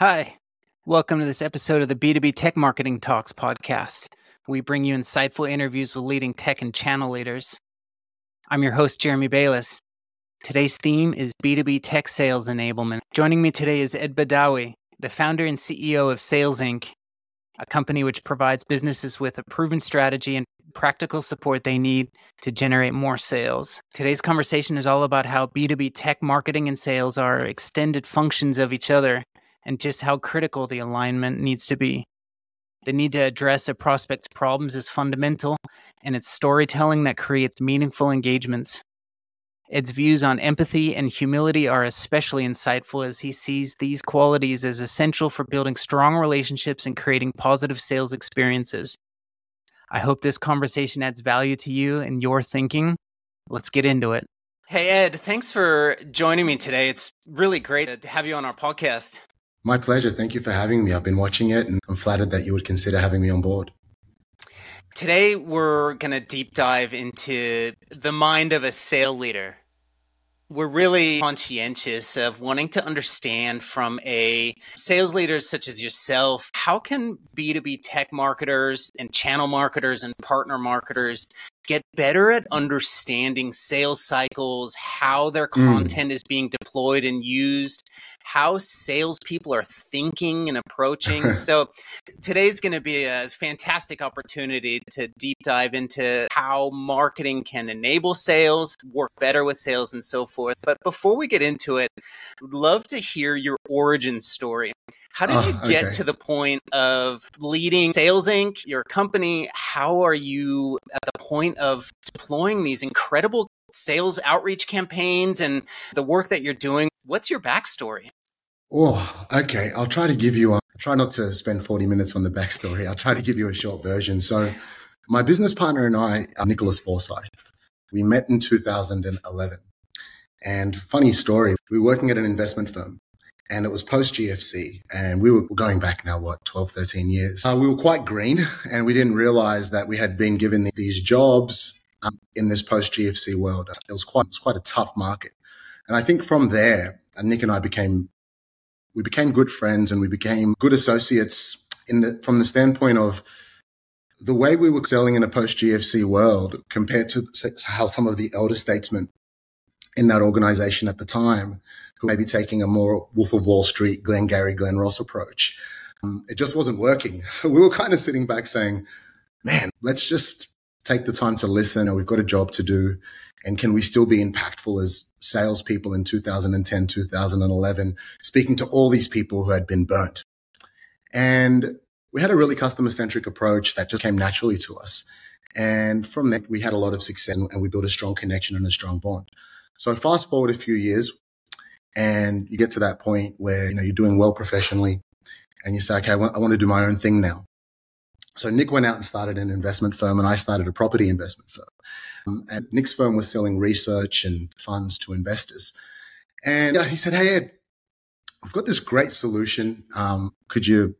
Hi, welcome to this episode of the B2B Tech Marketing Talks podcast. We bring you insightful interviews with leading tech and channel leaders. I'm your host, Jeremy Balius. Today's theme is B2B tech sales enablement. Joining me today is Ed Badawi, the founder and CEO of Sales Inc., a company which provides businesses with a proven strategy and practical support they need to generate more sales. Today's conversation is all about how B2B tech marketing and sales are extended functions of each other and just how critical the alignment needs to be. The need to address a prospect's problems is fundamental, and it's storytelling that creates meaningful engagements. Ed's views on empathy and humility are especially insightful as he sees these qualities as essential for building strong relationships and creating positive sales experiences. I hope this conversation adds value to you and your thinking. Let's get into it. Hey, Ed, thanks for joining me today. It's really great to have you on our podcast. My pleasure. Thank you for having me. I've been watching it and I'm flattered that you would consider having me on board. Today, we're going to deep dive into the mind of a sale leader. We're really conscientious of wanting to understand from a sales leader such as yourself how can B2B tech marketers and channel marketers and partner marketers get better at understanding sales cycles, how their hmm. content mm. is being deployed and used, how salespeople are thinking and approaching. so today's going to be a fantastic opportunity to deep dive into how marketing can enable sales, work better with sales, and so forth. But before we get into it, I'd love to hear your origin story. How did you oh, get okay. to the point of leading Sales Inc., your company? How are you at the point of deploying these incredible sales outreach campaigns and the work that you're doing? What's your backstory? Oh, okay. I'll try to give you a try not to spend 40 minutes on the backstory. I'll try to give you a short version. So, my business partner and I are Nicholas Forsyth. We met in 2011. And funny story, we were working at an investment firm and it was post GFC. And we were going back now, what, 12, 13 years. Uh, we were quite green and we didn't realize that we had been given these jobs um, in this post GFC world. It was quite, it was quite a tough market. And I think from there, uh, Nick and I became we became good friends and we became good associates in the, from the standpoint of the way we were selling in a post GFC world compared to how some of the elder statesmen in that organization at the time who may be taking a more Wolf of Wall Street, Glengarry, Glen Ross approach. Um, it just wasn't working. So we were kind of sitting back saying, man, let's just take the time to listen. Or we've got a job to do. And can we still be impactful as salespeople in 2010, 2011, speaking to all these people who had been burnt? And we had a really customer centric approach that just came naturally to us. And from that, we had a lot of success and we built a strong connection and a strong bond. So fast forward a few years and you get to that point where, you know, you're doing well professionally and you say, okay, I want, I want to do my own thing now. So Nick went out and started an investment firm and I started a property investment firm. Um, and Nick's firm was selling research and funds to investors. And he said, Hey, Ed, I've got this great solution. Um, could you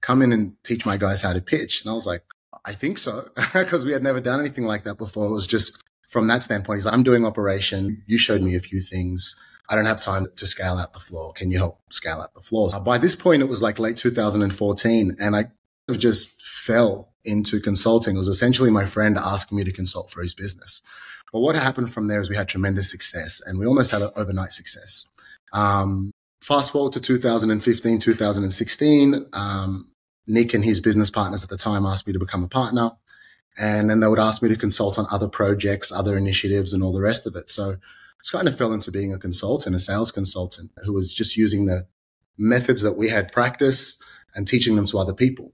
come in and teach my guys how to pitch? And I was like, I think so, because we had never done anything like that before. It was just from that standpoint, he's like, I'm doing operation. You showed me a few things. I don't have time to scale out the floor. Can you help scale out the floors? By this point, it was like late 2014 and I just fell into consulting. It was essentially my friend asking me to consult for his business. But what happened from there is we had tremendous success and we almost had an overnight success. Um, fast forward to 2015, 2016, um, Nick and his business partners at the time asked me to become a partner. And then they would ask me to consult on other projects, other initiatives, and all the rest of it. So I kind of fell into being a consultant, a sales consultant who was just using the methods that we had practiced and teaching them to other people.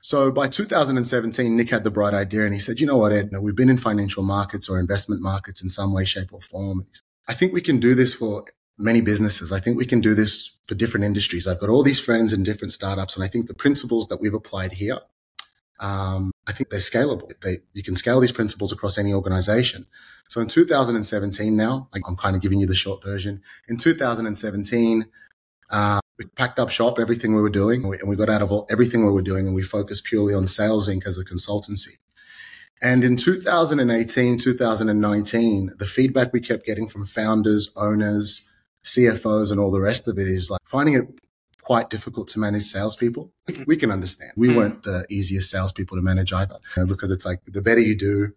So by 2017, Nick had the bright idea and he said, you know what, Ed, we've been in financial markets or investment markets in some way, shape or form. I think we can do this for many businesses. I think we can do this for different industries. I've got all these friends in different startups and I think the principles that we've applied here, um, I think they're scalable. They, you can scale these principles across any organization. So in 2017 now, I'm kind of giving you the short version. In 2017, uh, we packed up shop, everything we were doing, and we got out of all, everything we were doing, and we focused purely on Sales Inc. as a consultancy. And in 2018, 2019, the feedback we kept getting from founders, owners, CFOs, and all the rest of it is like finding it quite difficult to manage salespeople. We can understand. We mm. weren't the easiest salespeople to manage either, you know, because it's like the better you do,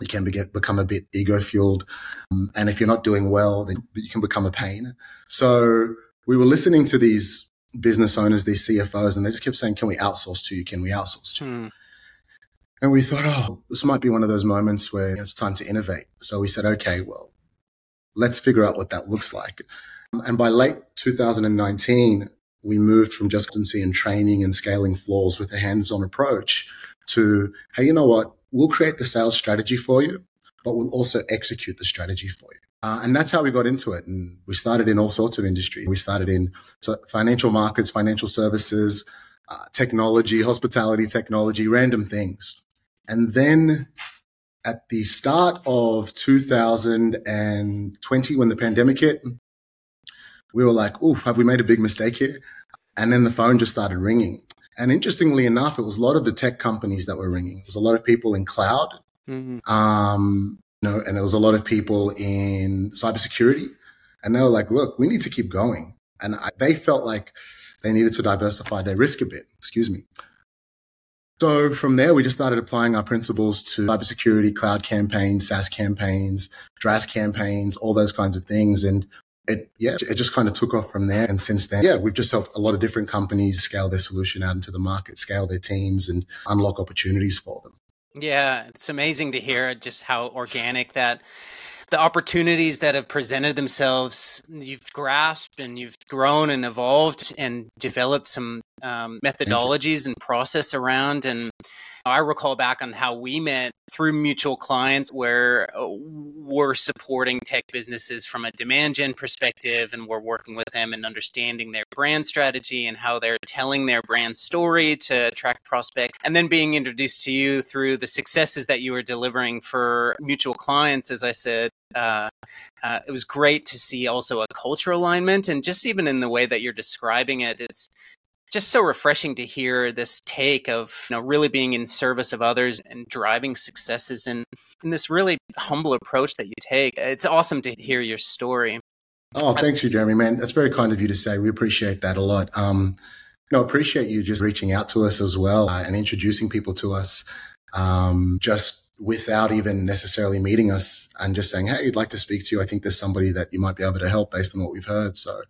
you can be, get, become a bit ego fueled. Um, and if you're not doing well, then you can become a pain. So we were listening to these business owners, these CFOs, and they just kept saying, can we outsource to you? Can we outsource to you? Mm. And we thought, oh, this might be one of those moments where it's time to innovate. So we said, okay, well, let's figure out what that looks like. And by late 2019, we moved from just consultancy and training and scaling floors with a hands-on approach to, hey, you know what? We'll create the sales strategy for you, but we'll also execute the strategy for you. Uh, and that's how we got into it. And we started in all sorts of industries. We started in financial markets, financial services, uh, technology, hospitality technology, random things. And then at the start of 2020, when the pandemic hit, we were like, "Oh, have we made a big mistake here?" And then the phone just started ringing. And interestingly enough, it was a lot of the tech companies that were ringing. It was a lot of people in cloud, mm-hmm. um, you know, and it was a lot of people in cybersecurity. And they were like, "Look, we need to keep going." And I, they felt like they needed to diversify their risk a bit. Excuse me. So from there, we just started applying our principles to cybersecurity, cloud campaigns, SaaS campaigns, DRaaS campaigns, all those kinds of things. And it, yeah, it just kind of took off from there. And since then, yeah, we've just helped a lot of different companies scale their solution out into the market, scale their teams and unlock opportunities for them. Yeah, it's amazing to hear just how organic that the opportunities that have presented themselves, you've grasped and you've grown and evolved and developed some um, methodologies and process around. And I recall back on how we met through mutual clients where uh, we're supporting tech businesses from a demand gen perspective and we're working with them and understanding their brand strategy and how they're telling their brand story to attract prospects. And then being introduced to you through the successes that you were delivering for mutual clients as i said uh, uh, it was great to see also a culture alignment and just even in the way that you're describing it it's just so refreshing to hear this take of you know really being in service of others and driving successes and, in this really humble approach that you take. It's awesome to hear your story. Oh, thanks you, Jeremy, man. That's very kind of you to say. We appreciate that a lot. Um, appreciate you just reaching out to us as well uh, and introducing people to us, um, just without even necessarily meeting us and just saying, "Hey, I'd like to speak to you. I think there's somebody that you might be able to help based on what we've heard." So,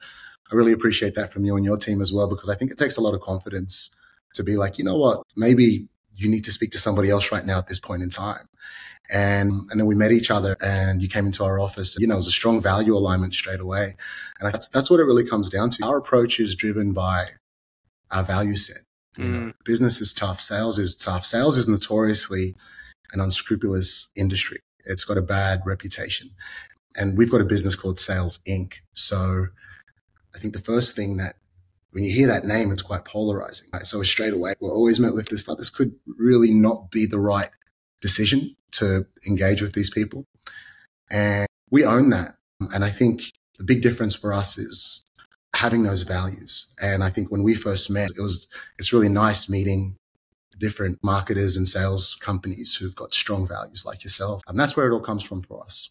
I really appreciate that from you and your team as well, because I think it takes a lot of confidence to be like, you know what, maybe you need to speak to somebody else right now at this point in time. And, and then we met each other and you came into our office. You know, it was a strong value alignment straight away. And that's, that's what it really comes down to. Our approach is driven by our value set. You know, mm. business is tough. Sales is tough. Sales is notoriously an unscrupulous industry. It's got a bad reputation. And we've got a business called Sales Inc. So I think the first thing that when you hear that name, it's quite polarizing. Right? So straight away, we're always met with this, like, this could really not be the right decision to engage with these people. And we own that. And I think the big difference for us is having those values. And I think when we first met, it was, it's really nice meeting different marketers and sales companies who've got strong values like yourself. And that's where it all comes from for us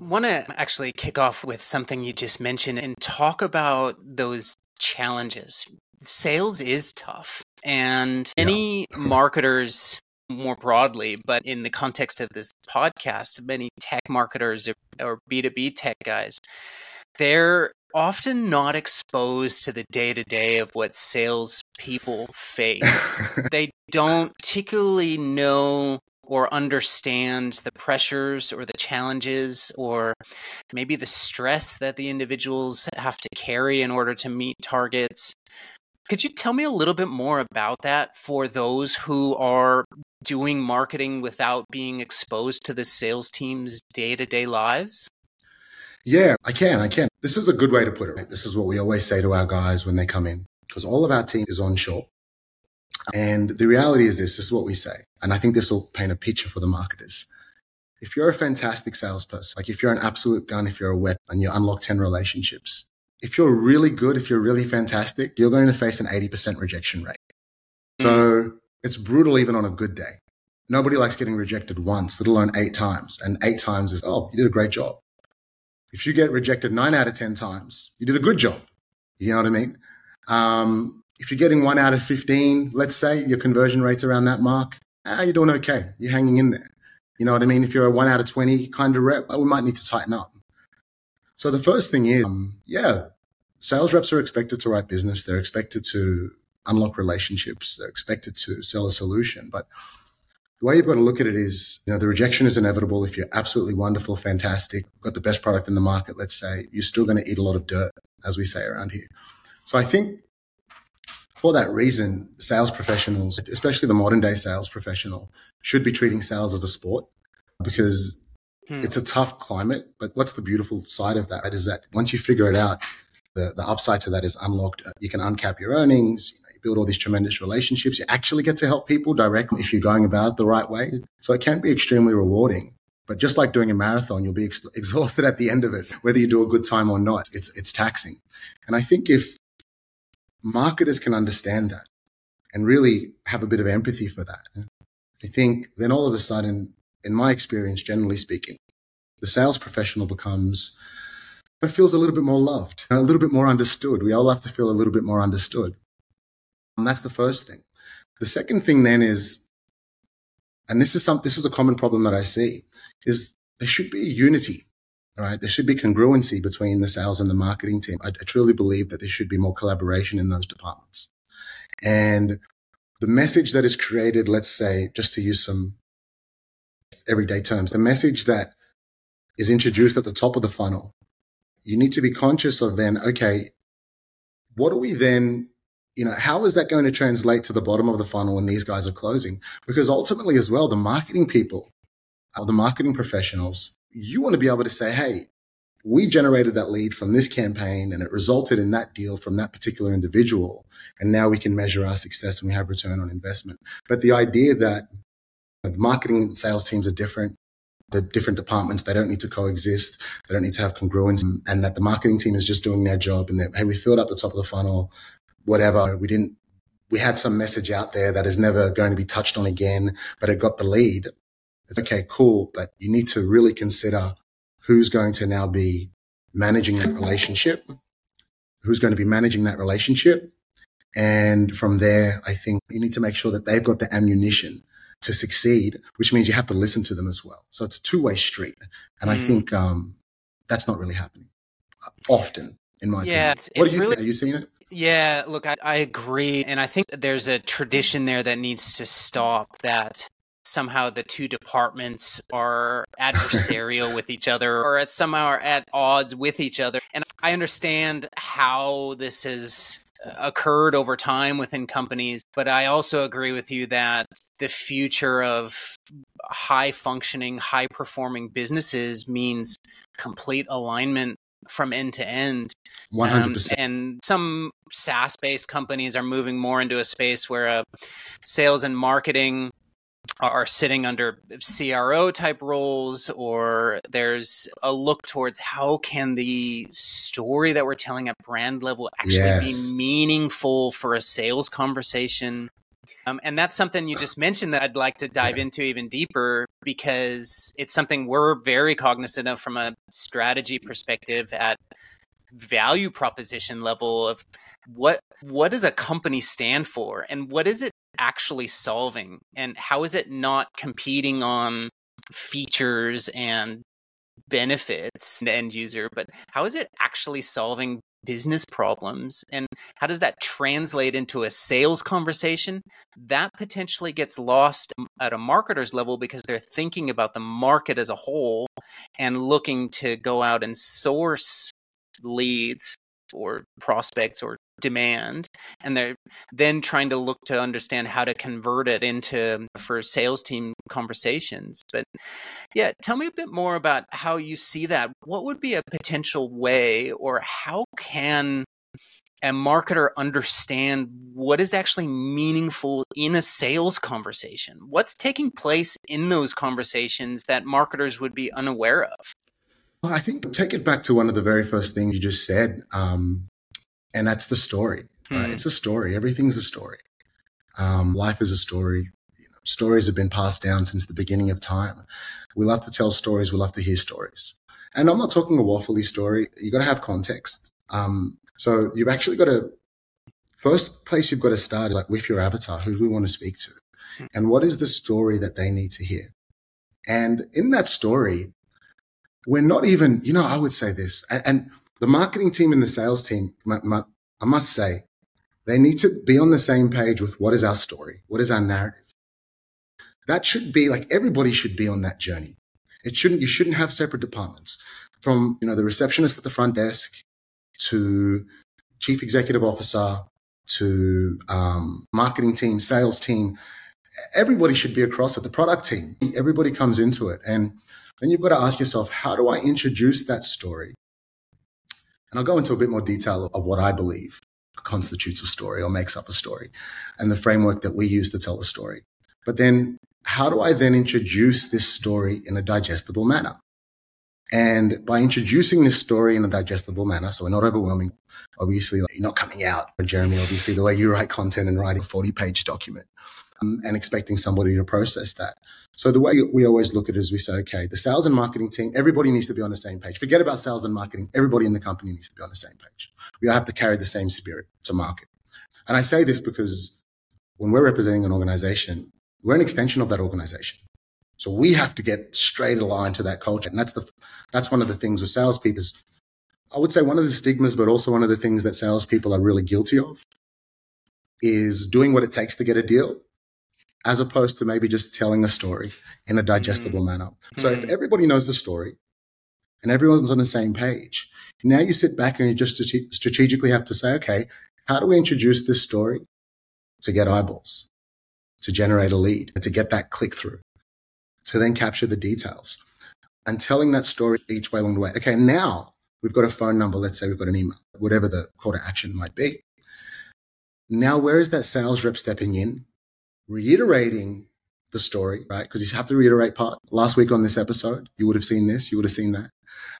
want to actually kick off with something you just mentioned and talk about those challenges. Sales is tough, and yeah. any marketers more broadly, but in the context of this podcast, many tech marketers or B2B tech guys, they're often not exposed to the day to day of what sales people face. they don't particularly know or understand the pressures or the challenges or maybe the stress that the individuals have to carry in order to meet targets. Could you tell me a little bit more about that for those who are doing marketing without being exposed to the sales team's day to day lives? Yeah, I can. I can. This is a good way to put it. This is what we always say to our guys when they come in because all of our team is onshore. And the reality is this, this is what we say. And I think this will paint a picture for the marketers. If you're a fantastic salesperson, like if you're an absolute gun, if you're a wet and you unlock 10 relationships, if you're really good, if you're really fantastic, you're going to face an 80% rejection rate. So it's brutal even on a good day. Nobody likes getting rejected once, let alone eight times. And eight times is, oh, you did a great job. If you get rejected nine out of 10 times, you did a good job. You know what I mean? Um, if you're getting one out of 15, let's say your conversion rate's around that mark, ah, you're doing okay. You're hanging in there. You know what I mean? If you're a one out of 20 kind of rep, we might need to tighten up. So the first thing is, um, yeah, sales reps are expected to write business. They're expected to unlock relationships. They're expected to sell a solution. But the way you've got to look at it is, you know, the rejection is inevitable. If you're absolutely wonderful, fantastic, got the best product in the market, let's say, you're still going to eat a lot of dirt, as we say around here. So I think for that reason, sales professionals, especially the modern day sales professional, should be treating sales as a sport because hmm. it's a tough climate. But what's the beautiful side of that is that once you figure it out, the, the upside to that is unlocked. You can uncap your earnings, you, know, you build all these tremendous relationships. You actually get to help people directly if you're going about it the right way. So it can be extremely rewarding. But just like doing a marathon, you'll be ex- exhausted at the end of it, whether you do a good time or not. It's, it's taxing. And I think if marketers can understand that and really have a bit of empathy for that. I think then all of a sudden, in my experience, generally speaking, the sales professional becomes it feels a little bit more loved, a little bit more understood. We all have to feel a little bit more understood. And that's the first thing. The second thing then is, and this is some, this is a common problem that I see, is there should be a unity right? There should be congruency between the sales and the marketing team. I, I truly believe that there should be more collaboration in those departments. And the message that is created, let's say, just to use some everyday terms, the message that is introduced at the top of the funnel, you need to be conscious of then, okay, what are we then, you know, how is that going to translate to the bottom of the funnel when these guys are closing? Because ultimately, as well, the marketing people, or the marketing professionals, you want to be able to say, hey, we generated that lead from this campaign and it resulted in that deal from that particular individual. And now we can measure our success and we have return on investment. But the idea that the marketing and sales teams are different, the different departments, they don't need to coexist. They don't need to have congruence and that the marketing team is just doing their job and that, hey, we filled up the top of the funnel, whatever. We didn't, we had some message out there that is never going to be touched on again, but it got the lead it's okay, cool, but you need to really consider who's going to now be managing that relationship, who's going to be managing that relationship. And from there, I think you need to make sure that they've got the ammunition to succeed, which means you have to listen to them as well. So it's a two way street. And mm. I think um, that's not really happening uh, often, in my opinion. yeah, opinion. It's, what do you really, think? Are you seeing it? Yeah, look, I, I agree. And I think there's a tradition there that needs to stop that somehow the two departments are adversarial with each other or at somehow are at odds with each other. And I understand how this has uh, occurred over time within companies, but I also agree with you that the future of high functioning, high performing businesses means complete alignment from end to end. 100%. Um, and some SaaS based companies are moving more into a space where uh, sales and marketing are sitting under CRO type roles or there's a look towards how can the story that we're telling at brand level actually yes. be meaningful for a sales conversation. Um, and that's something you just mentioned that I'd like to dive into even deeper because it's something we're very cognizant of from a strategy perspective at value proposition level of what what does a company stand for? And what is it actually solving and how is it not competing on features and benefits the end user but how is it actually solving business problems and how does that translate into a sales conversation? That potentially gets lost at a marketer's level because they're thinking about the market as a whole and looking to go out and source leads or prospects or demand and they're then trying to look to understand how to convert it into for sales team conversations. But yeah tell me a bit more about how you see that. What would be a potential way or how can a marketer understand what is actually meaningful in a sales conversation? What's taking place in those conversations that marketers would be unaware of? Well, I think take it back to one of the very first things you just said, um, and that's the story. Right? Mm. It's a story. Everything's a story. Um, life is a story. You know, stories have been passed down since the beginning of time. We love to tell stories. We love to hear stories. And I'm not talking a waffly story. You got to have context. Um, so you've actually got to first place you've got to start is like with your avatar. Who do we want to speak to? And what is the story that they need to hear? And in that story, we're not even, you know, I would say this, and, and the marketing team and the sales team, my, my, I must say, they need to be on the same page with what is our story? What is our narrative? That should be like everybody should be on that journey. It shouldn't, you shouldn't have separate departments from, you know, the receptionist at the front desk to chief executive officer to um, marketing team, sales team. Everybody should be across it. The product team, everybody comes into it. And then you've got to ask yourself, how do I introduce that story? And I'll go into a bit more detail of what I believe constitutes a story or makes up a story and the framework that we use to tell a story. But then how do I then introduce this story in a digestible manner? And by introducing this story in a digestible manner, so we're not overwhelming, obviously, like, you're not coming out, Jeremy, obviously, the way you write content and write a 40 page document um, Um, and expecting somebody to process that. So the way we always look at it is we say, okay, the sales and marketing team, everybody needs to be on the same page. Forget about sales and marketing. Everybody in the company needs to be on the same page. We all have to carry the same spirit to market. And I say this because when we're representing an organization, we're an extension of that organization. So we have to get straight aligned to that culture. And that's the, that's one of the things with salespeople is I would say one of the stigmas, but also one of the things that salespeople are really guilty of is doing what it takes to get a deal as opposed to maybe just telling a story in a digestible mm. manner. So mm. if everybody knows the story and everyone's on the same page, now you sit back and you just strategically have to say, okay, how do we introduce this story to get eyeballs, to generate a lead, to get that click through? to then capture the details and telling that story each way along the way. Okay, now we've got a phone number. Let's say we've got an email, whatever the call to action might be. Now, where is that sales rep stepping in, reiterating the story, right? Because you have to reiterate part. Last week on this episode, you would have seen this, you would have seen that.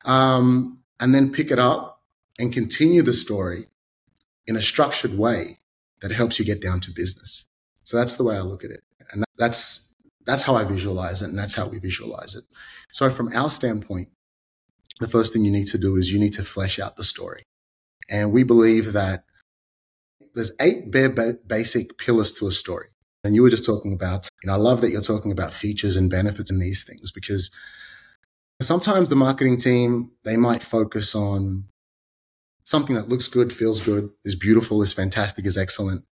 Um, and then pick it up and continue the story in a structured way that helps you get down to business. So that's the way I look at it. And that's that's how I visualize it, and that's how we visualize it. So, from our standpoint, the first thing you need to do is you need to flesh out the story. And we believe that there's eight bare ba- basic pillars to a story. And you were just talking about, you know, I love that you're talking about features and benefits and these things because sometimes the marketing team, they might focus on something that looks good, feels good, is beautiful, is fantastic, is excellent,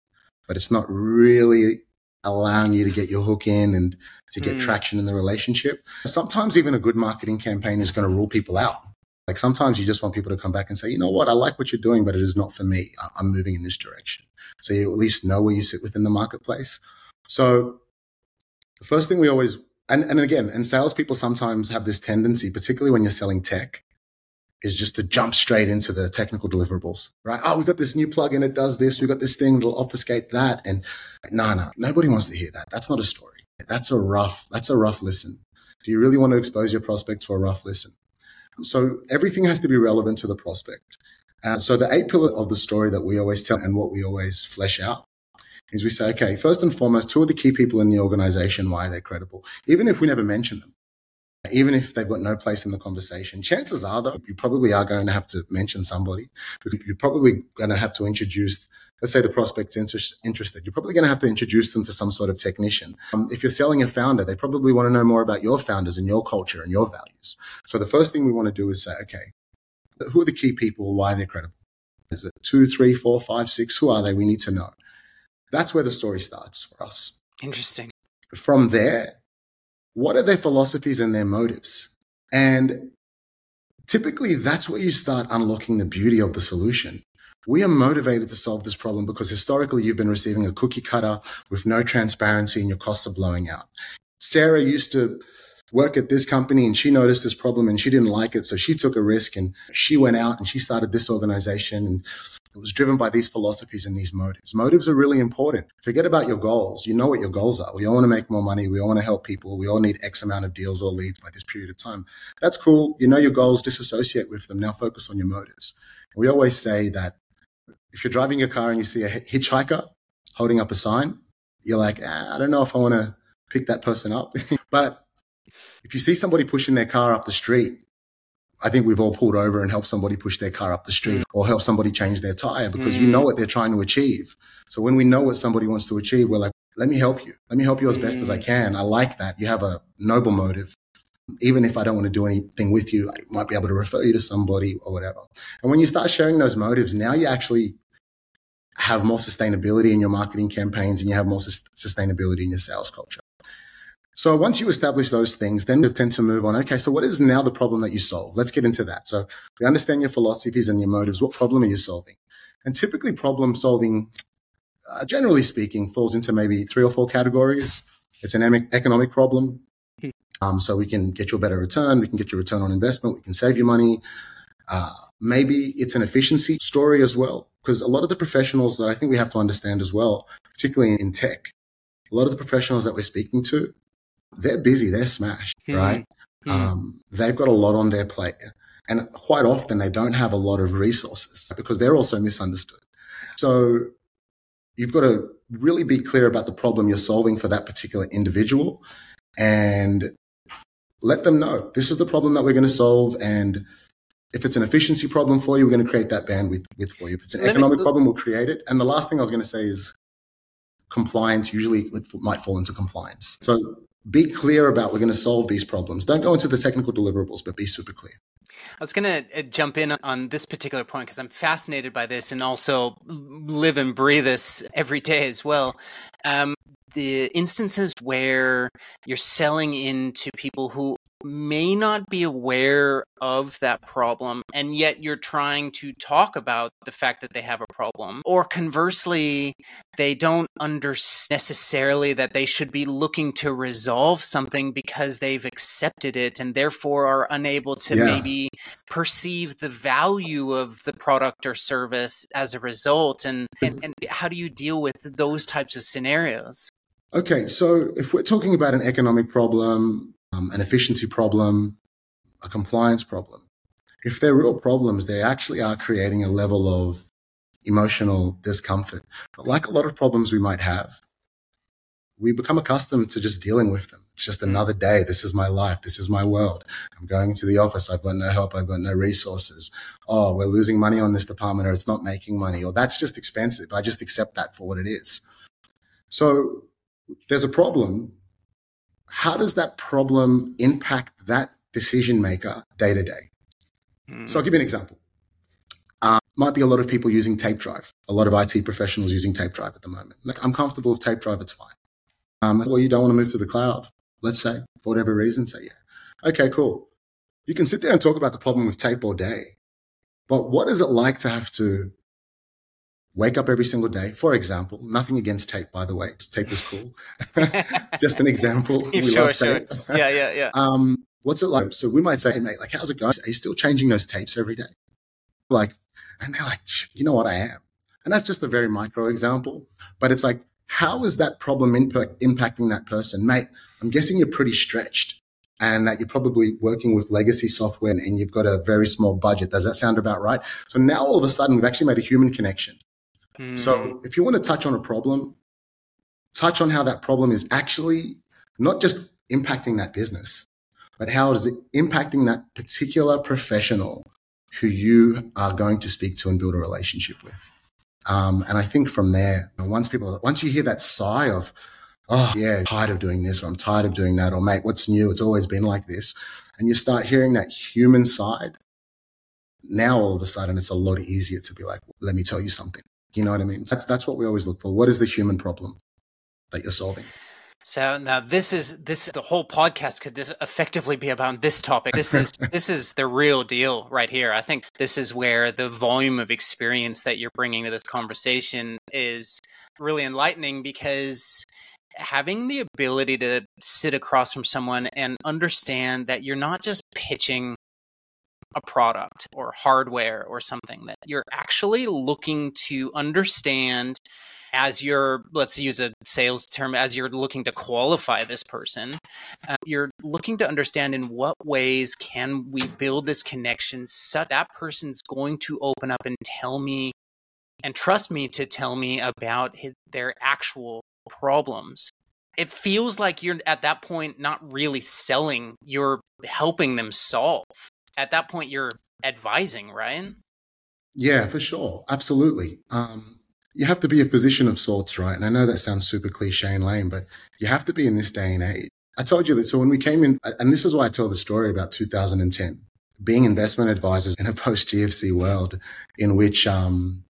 but it's not really allowing you to get your hook in and to get mm. traction in the relationship. Sometimes even a good marketing campaign is going to rule people out. Like sometimes you just want people to come back and say, you know what, I like what you're doing, but it is not for me. I'm moving in this direction. So you at least know where you sit within the marketplace. So the first thing we always, and, and again, and salespeople sometimes have this tendency, particularly when you're selling tech, is just to jump straight into the technical deliverables, right? Oh, we got this new plugin. It does this. We got this thing that'll obfuscate that. And no, no, nobody wants to hear that. That's not a story. That's a rough, that's a rough listen. Do you really want to expose your prospect to a rough listen? So everything has to be relevant to the prospect. Uh, so the eight pillar of the story that we always tell and what we always flesh out is we say, okay, first and foremost, two of the key people in the organization, why are they're credible, even if we never mention them even if they've got no place in the conversation. Chances are, though, you probably are going to have to mention somebody. You're probably going to have to introduce, let's say the prospect's interested. You're probably going to have to introduce them to some sort of technician. Um, if you're selling a founder, they probably want to know more about your founders and your culture and your values. So the first thing we want to do is say, okay, who are the key people? Why they're credible? Is it two, three, four, five, six? Who are they? We need to know. That's where the story starts for us. Interesting. From there, what are their philosophies and their motives? And typically that's where you start unlocking the beauty of the solution. We are motivated to solve this problem because historically you've been receiving a cookie cutter with no transparency and your costs are blowing out. Sarah used to work at this company and she noticed this problem and she didn't like it. So she took a risk and she went out and she started this organization and it was driven by these philosophies and these motives. Motives are really important. Forget about your goals. You know what your goals are. We all want to make more money. We all want to help people. We all need X amount of deals or leads by this period of time. That's cool. You know your goals, disassociate with them. Now focus on your motives. We always say that if you're driving a car and you see a hitchhiker holding up a sign, you're like, ah, I don't know if I want to pick that person up. but if you see somebody pushing their car up the street I think we've all pulled over and helped somebody push their car up the street or help somebody change their tire because mm. you know what they're trying to achieve. So when we know what somebody wants to achieve, we're like, let me help you. Let me help you as best as I mm. can. I like that. You have a noble motive. Even if I don't want to do anything with you, I might be able to refer you to somebody or whatever. And when you start sharing those motives, now you actually have more sustainability in your marketing campaigns and you have more sustainability in your sales culture. So once you establish those things, then we tend to move on. Okay, so what is now the problem that you solve? Let's get into that. So we understand your philosophies and your motives. What problem are you solving? And typically, problem solving, uh, generally speaking, falls into maybe three or four categories. It's an economic problem. Um, so we can get you a better return. We can get you a return on investment. We can save you money. Uh, maybe it's an efficiency story as well, because a lot of the professionals that I think we have to understand as well, particularly in tech, a lot of the professionals that we're speaking to, they're busy, they're smashed, mm-hmm. right? Mm-hmm. Um, they've got a lot on their plate. And quite often they don't have a lot of resources because they're also misunderstood. So you've got to really be clear about the problem you're solving for that particular individual and let them know this is the problem that we're going to solve. And if it's an efficiency problem for you, we're going to create that bandwidth with for you. If it's an economic me, problem, we'll create it. And the last thing I was going to say is compliance usually might fall into compliance. So be clear about we're going to solve these problems. Don't go into the technical deliverables, but be super clear. I was going to uh, jump in on this particular point because I'm fascinated by this and also live and breathe this every day as well. Um, the instances where you're selling into people who may not be aware of that problem and yet you're trying to talk about the fact that they have a problem or conversely they don't understand necessarily that they should be looking to resolve something because they've accepted it and therefore are unable to yeah. maybe perceive the value of the product or service as a result and, and, and how do you deal with those types of scenarios Okay, so if we're talking about an economic problem, um, an efficiency problem, a compliance problem. If they're real problems, they actually are creating a level of emotional discomfort. But like a lot of problems we might have, we become accustomed to just dealing with them. It's just another day. This is my life. This is my world. I'm going into the office. I've got no help. I've got no resources. Oh, we're losing money on this department or it's not making money or that's just expensive. I just accept that for what it is. So there's a problem how does that problem impact that decision maker day to day? So I'll give you an example. Uh, might be a lot of people using tape drive, a lot of IT professionals using tape drive at the moment. Like, I'm comfortable with tape drive, it's fine. Um, well, you don't want to move to the cloud, let's say, for whatever reason, say, yeah. Okay, cool. You can sit there and talk about the problem with tape all day, but what is it like to have to wake up every single day. For example, nothing against tape, by the way. Tape is cool. Just an example. we sure, love tape. Sure. Yeah, yeah, yeah. um, what's it like? So we might say, hey, mate, like, how's it going? Are you still changing those tapes every day? Like, and they're like, you know what I am. And that's just a very micro example. But it's like, how is that problem impact, impacting that person? Mate, I'm guessing you're pretty stretched and that you're probably working with legacy software and you've got a very small budget. Does that sound about right? So now all of a sudden we've actually made a human connection. Mm. So if you want to touch on a problem, touch on how that problem is actually not just impacting that business, but how is it impacting that particular professional who you are going to speak to and build a relationship with. Um, and I think from there, once people, once you hear that sigh of, oh yeah, I'm tired of doing this, or I'm tired of doing that, or mate, what's new? It's always been like this. And you start hearing that human side. Now all of a sudden it's a lot easier to be like, let me tell you something. You know what I mean? That's that's what we always look for. What is the human problem that you're solving? So now this is this the whole podcast could effectively be about this topic. This is this is the real deal right here. I think this is where the volume of experience that you're bringing to this conversation is really enlightening because having the ability to sit across from someone and understand that you're not just pitching a product or hardware or something that you're actually looking to understand as you're let's use a sales term as you're looking to qualify this person uh, you're looking to understand in what ways can we build this connection so that person's going to open up and tell me and trust me to tell me about his, their actual problems. It feels like you're at that point not really selling you're helping them solve at that point you're advising, right? Yeah, for sure. Absolutely. Um, you have to be a physician of sorts, right? And I know that sounds super cliche and lame, but you have to be in this day and age. I told you that. So when we came in, and this is why I tell the story about 2010, being investment advisors in a post GFC world in which um,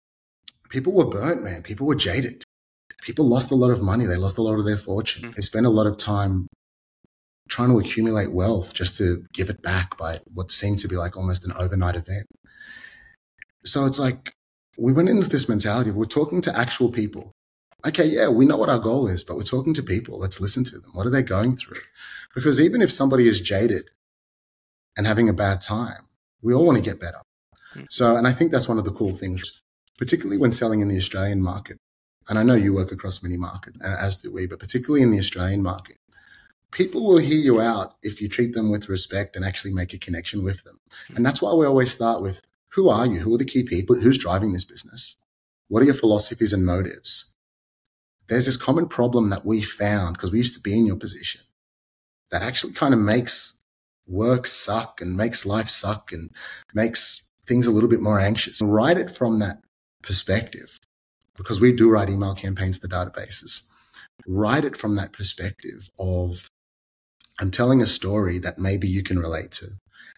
people were burnt, man. People were jaded. People lost a lot of money. They lost a lot of their fortune. Mm. They spent a lot of time trying to accumulate wealth just to give it back by what seemed to be like almost an overnight event. So it's like we went in with this mentality. We're talking to actual people. Okay, yeah, we know what our goal is, but we're talking to people. Let's listen to them. What are they going through? Because even if somebody is jaded and having a bad time, we all want to get better. Hmm. So, and I think that's one of the cool things, particularly when selling in the Australian market. And I know you work across many markets, and as do we, but particularly in the Australian market, people will hear you out if you treat them with respect and actually make a connection with them. And that's why we always start with who are you? Who are the key people? Who's driving this business? What are your philosophies and motives? There's this common problem that we found because we used to be in your position that actually kind of makes work suck and makes life suck and makes things a little bit more anxious. Write it from that perspective because we do write email campaigns to databases. Write it from that perspective of I'm telling a story that maybe you can relate to.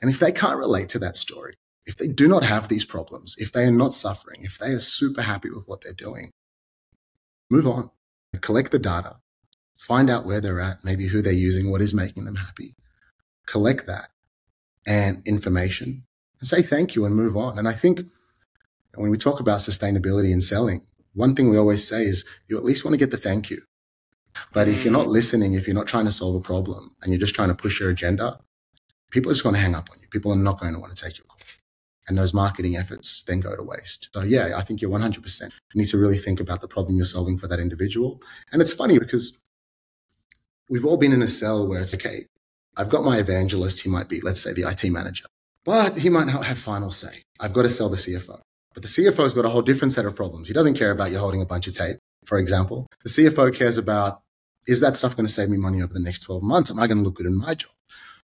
And if they can't relate to that story, if they do not have these problems, if they are not suffering, if they are super happy with what they're doing, move on. Collect the data, find out where they're at, maybe who they're using, what is making them happy. Collect that and information and say thank you and move on. And I think when we talk about sustainability and selling, one thing we always say is you at least want to get the thank you. But if you're not mm. listening, if you're not trying to solve a problem and you're just trying to push your agenda, people are just going to hang up on you. People are not going to want to take your call and those marketing efforts then go to waste. So yeah, I think you're 100%. You need to really think about the problem you're solving for that individual. And it's funny because we've all been in a cell where it's okay, I've got my evangelist. He might be, let's say, the IT manager, but he might not have final say. I've got to sell the CFO. But the CFO's got a whole different set of problems. He doesn't care about you holding a bunch of tape, for example. The CFO cares about, is that stuff going to save me money over the next 12 months? Am I going to look good in my job?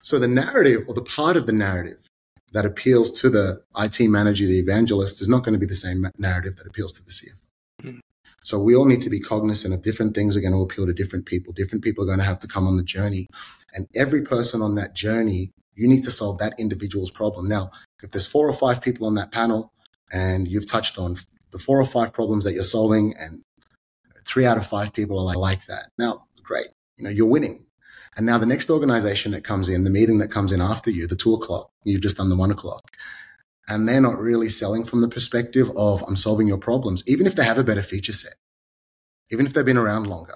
So the narrative or the part of the narrative that appeals to the IT manager, the evangelist, is not going to be the same narrative that appeals to the CFO. Mm. So we all need to be cognizant of different things are going to appeal to different people. Different people are going to have to come on the journey. And every person on that journey, you need to solve that individual's problem. Now, if there's four or five people on that panel and you've touched on the four or five problems that you're solving and three out of five people are like, like that. Now, great. You know, you're winning. And now the next organization that comes in, the meeting that comes in after you, the two o'clock, you've just done the one o'clock. And they're not really selling from the perspective of, I'm solving your problems, even if they have a better feature set, even if they've been around longer.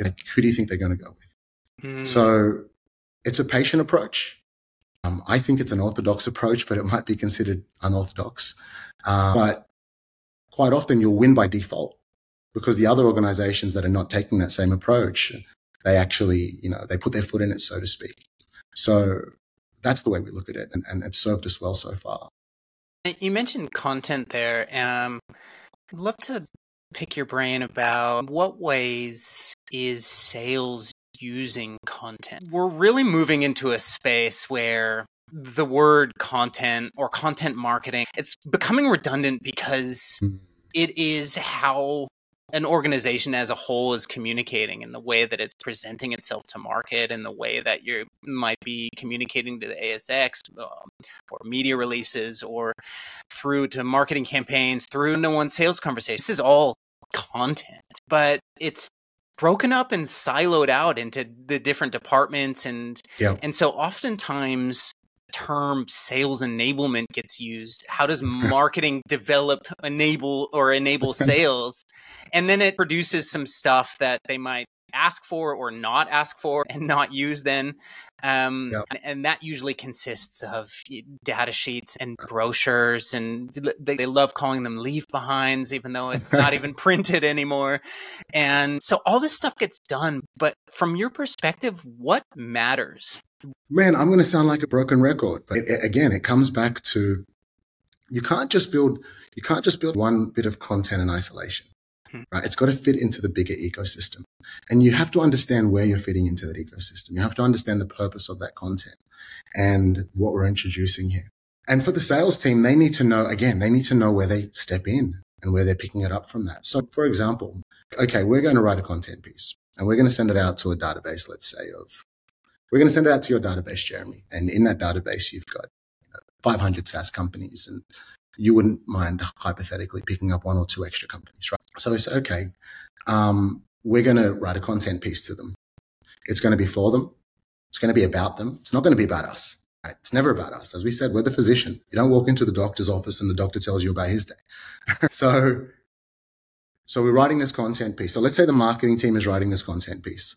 Like, who do you think they're going to go with? Mm. So it's a patient approach. Um, I think it's an orthodox approach, but it might be considered unorthodox. Uh, but quite often you'll win by default because the other organizations that are not taking that same approach they actually, you know, they put their foot in it, so to speak. So that's the way we look at it, and, and it's served us well so far. You mentioned content there. Um, I'd love to pick your brain about what ways is sales using content. We're really moving into a space where the word content or content marketing it's becoming redundant because mm. it is how an organization as a whole is communicating in the way that it's presenting itself to market and the way that you might be communicating to the ASX um, or media releases or through to marketing campaigns, through no one sales conversations. This is all content, but it's broken up and siloed out into the different departments and yep. and so oftentimes term sales enablement gets used how does marketing develop enable or enable sales? And then it produces some stuff that they might ask for or not ask for and not use then. Um, yep. and that usually consists of data sheets and brochures and they, they love calling them leave behinds even though it's not even printed anymore. And so all this stuff gets done but from your perspective what matters Man, I'm going to sound like a broken record, but it, again, it comes back to you can't just build you can't just build one bit of content in isolation. hmm. right? It's got to fit into the bigger ecosystem. And you have to understand where you're fitting into that ecosystem. You have to understand the purpose of that content and what we're introducing here. And for the sales team, they need to know, again, they need to know where they step in and where they're picking it up from that. So, for example, okay, we're going to write a content piece and we're going to send it out to a database, let's say, of, we're going to send it out to your database, Jeremy. And in that database, you've got you know, 500 SaaS companies and you wouldn't mind hypothetically picking up one or two extra companies, right? So we say, okay, um, we're going to write a content piece to them. It's going to be for them. It's going to be about them. It's not going to be about us. Right? It's never about us. As we said, we're the physician. You don't walk into the doctor's office and the doctor tells you about his day. so, so we're writing this content piece. So let's say the marketing team is writing this content piece.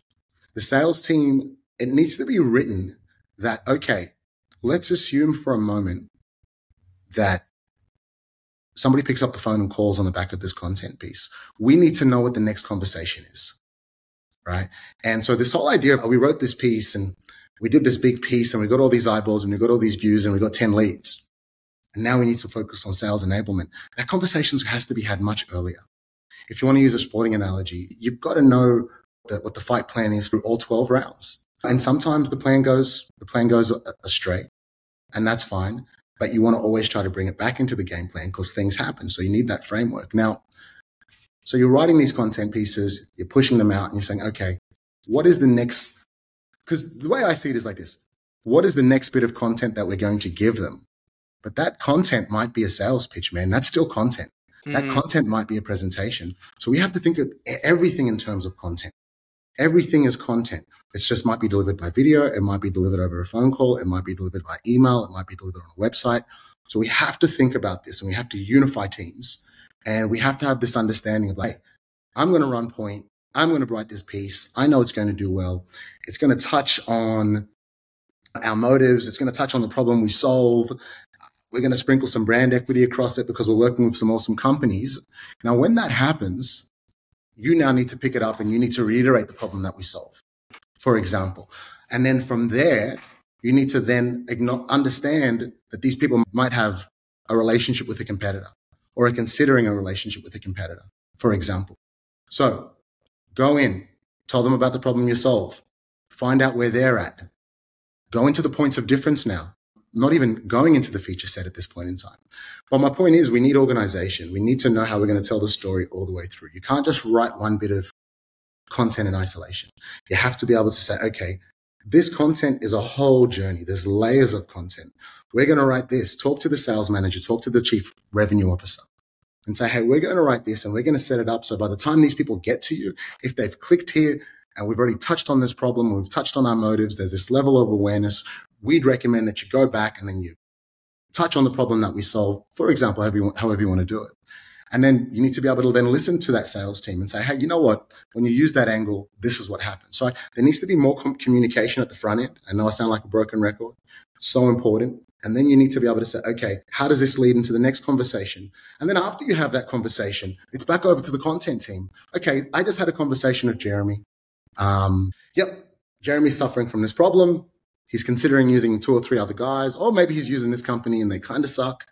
The sales team, it needs to be written that, okay, let's assume for a moment that somebody picks up the phone and calls on the back of this content piece. We need to know what the next conversation is. Right. And so this whole idea of we wrote this piece and we did this big piece and we got all these eyeballs and we got all these views and we got 10 leads. And now we need to focus on sales enablement. That conversation has to be had much earlier. If you want to use a sporting analogy, you've got to know that what the fight plan is for all 12 rounds. And sometimes the plan goes, the plan goes astray and that's fine but you want to always try to bring it back into the game plan because things happen. So you need that framework. Now, so you're writing these content pieces, you're pushing them out, and you're saying, okay, what is the next? Because the way I see it is like this what is the next bit of content that we're going to give them? But that content might be a sales pitch, man. That's still content. Mm-hmm. That content might be a presentation. So we have to think of everything in terms of content. Everything is content. It just might be delivered by video. It might be delivered over a phone call. It might be delivered by email. It might be delivered on a website. So we have to think about this and we have to unify teams and we have to have this understanding of like, I'm going to run point. I'm going to write this piece. I know it's going to do well. It's going to touch on our motives. It's going to touch on the problem we solve. We're going to sprinkle some brand equity across it because we're working with some awesome companies. Now, when that happens, you now need to pick it up and you need to reiterate the problem that we solve for example. And then from there, you need to then understand that these people might have a relationship with a competitor or are considering a relationship with a competitor, for example. So go in, tell them about the problem you solve, find out where they're at, go into the points of difference now, not even going into the feature set at this point in time. But my point is, we need organization. We need to know how we're going to tell the story all the way through. You can't just write one bit of content in isolation. You have to be able to say, okay, this content is a whole journey. There's layers of content. We're going to write this. Talk to the sales manager, talk to the chief revenue officer and say, Hey, we're going to write this and we're going to set it up. So by the time these people get to you, if they've clicked here and we've already touched on this problem, we've touched on our motives, there's this level of awareness. We'd recommend that you go back and then you touch on the problem that we solve, for example, however you, however you want to do it. And then you need to be able to then listen to that sales team and say, hey, you know what? When you use that angle, this is what happens. So there needs to be more com- communication at the front end. I know I sound like a broken record. so important. And then you need to be able to say, okay, how does this lead into the next conversation? And then after you have that conversation, it's back over to the content team. Okay, I just had a conversation with Jeremy. Um, yep, Jeremy's suffering from this problem. He's considering using two or three other guys, or maybe he's using this company and they kind of suck.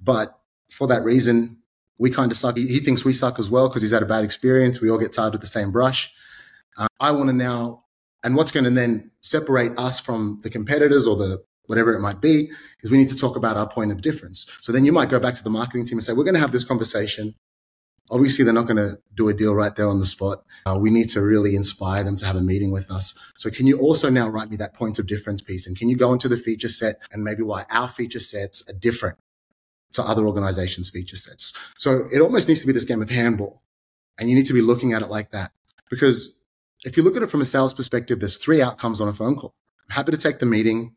But for that reason, we kind of suck. He, thinks we suck as well because he's had a bad experience. We all get tired with the same brush. Uh, I want to now, and what's going to then separate us from the competitors or the whatever it might be is we need to talk about our point of difference. So then you might go back to the marketing team and say, we're going to have this conversation. Obviously, they're not going to do a deal right there on the spot. Uh, we need to really inspire them to have a meeting with us. So can you also now write me that point of difference piece? And can you go into the feature set and maybe why our feature sets are different to other organizations' feature sets. So it almost needs to be this game of handball. And you need to be looking at it like that. Because if you look at it from a sales perspective, there's three outcomes on a phone call. I'm happy to take the meeting.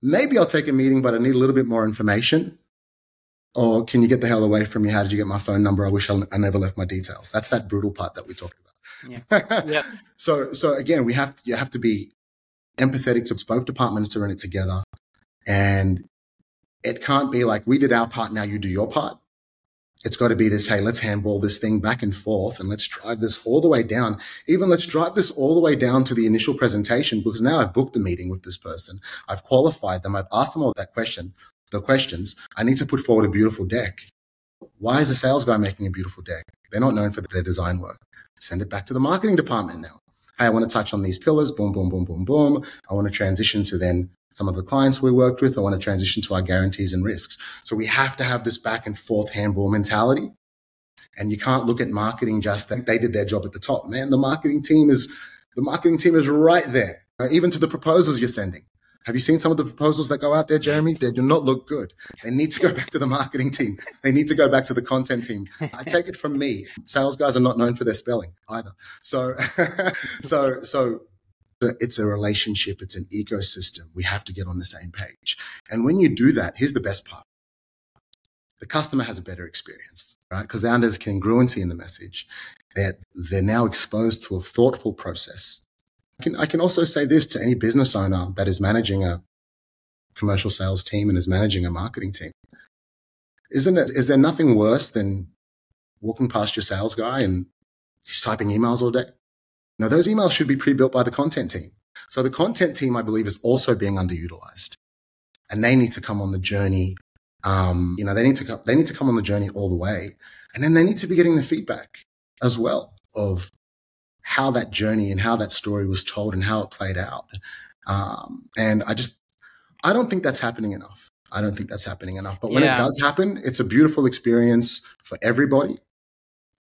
Maybe I'll take a meeting, but I need a little bit more information. Or can you get the hell away from me? How did you get my phone number? I wish I, I never left my details. That's that brutal part that we talked about. Yeah. yeah. so, so again, we have, you have to be empathetic to both departments to run it together. And it can't be like we did our part, now you do your part. It's got to be this, hey, let's handball this thing back and forth and let's drive this all the way down. Even let's drive this all the way down to the initial presentation because now I've booked the meeting with this person. I've qualified them. I've asked them all that question, the questions. I need to put forward a beautiful deck. Why is a sales guy making a beautiful deck? They're not known for their design work. Send it back to the marketing department now. Hey, I want to touch on these pillars. Boom, boom, boom, boom, boom. I want to transition to then some of the clients we worked with. I want to transition to our guarantees and risks. So we have to have this back and forth handball mentality. And you can't look at marketing just that they did their job at the top. Man, the marketing team is, the marketing team is right there, uh, even to the proposals you're sending. Have you seen some of the proposals that go out there, Jeremy? They do not look good. They need to go back to the marketing team. They need to go back to the content team. I take it from me. Sales guys are not known for their spelling either. So, so, so it's a relationship. It's an ecosystem. We have to get on the same page. And when you do that, here's the best part. The customer has a better experience, right? Because now there's congruency in the message. They're, they're now exposed to a thoughtful process I can, I can also say this to any business owner that is managing a commercial sales team and is managing a marketing team. Isn't it, is there nothing worse than walking past your sales guy and he's typing emails all day? No, those emails should be pre-built by the content team. So the content team, I believe, is also being underutilized and they need to come on the journey. Um, you know, they need to come, they need to come on the journey all the way. And then they need to be getting the feedback as well of how that journey and how that story was told and how it played out. Um, and I just, I don't think that's happening enough. I don't think that's happening enough. But when yeah. it does happen, it's a beautiful experience for everybody.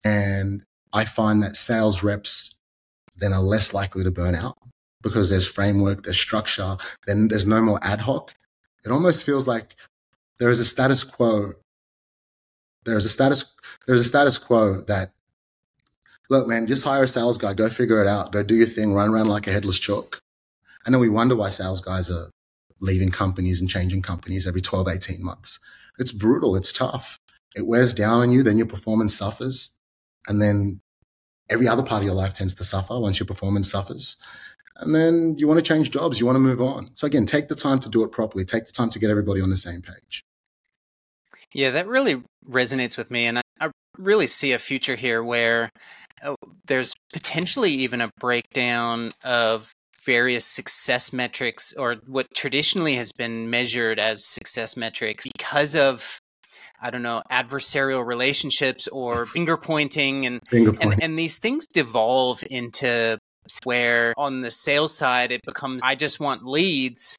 And I find that sales reps then are less likely to burn out because there's framework, there's structure, then there's no more ad hoc. It almost feels like there is a status quo. There's a status, there's a status quo that look, man, just hire a sales guy, go figure it out, go do your thing, run around like a headless chalk. And then we wonder why sales guys are leaving companies and changing companies every 12, 18 months. It's brutal. It's tough. It wears down on you. Then your performance suffers. And then every other part of your life tends to suffer once your performance suffers. And then you want to change jobs. You want to move on. So again, take the time to do it properly. Take the time to get everybody on the same page. Yeah, that really resonates with me. And I, I really see a future here where oh, there's potentially even a breakdown of various success metrics or what traditionally has been measured as success metrics because of I don't know, adversarial relationships or finger pointing and, finger pointing. and and these things devolve into where on the sales side it becomes I just want leads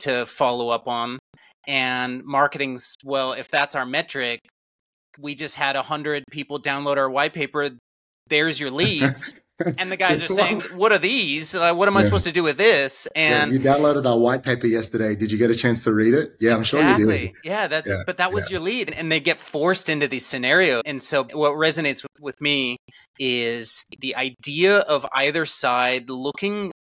to follow up on and marketing's well if that's our metric we just had a hundred people download our white paper. There's your leads. And the guys are saying, "What are these? Uh, what am I supposed to do with this?" And yeah, you downloaded our white paper yesterday. Did you get a chance to read it? Yeah, I'm sure you did. Yeah, that's. Yeah. But that was your lead, and they get forced into these scenarios. And so, what resonates with, with me is the idea of either side looking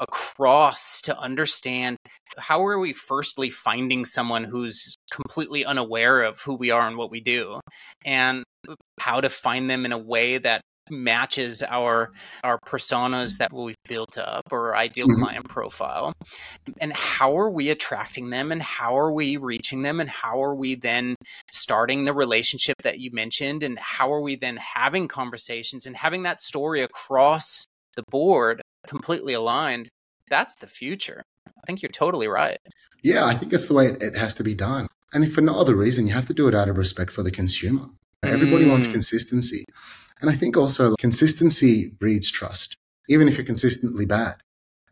across to understand how are we firstly finding someone who's completely unaware of who we are and what we do and how to find them in a way that matches our our personas that we've built up or ideal mm-hmm. client profile and how are we attracting them and how are we reaching them and how are we then starting the relationship that you mentioned and how are we then having conversations and having that story across the board completely aligned, that's the future. I think you're totally right. Yeah, I think that's the way it, it has to be done. And if for no other reason, you have to do it out of respect for the consumer. Everybody mm. wants consistency. And I think also consistency breeds trust, even if you're consistently bad.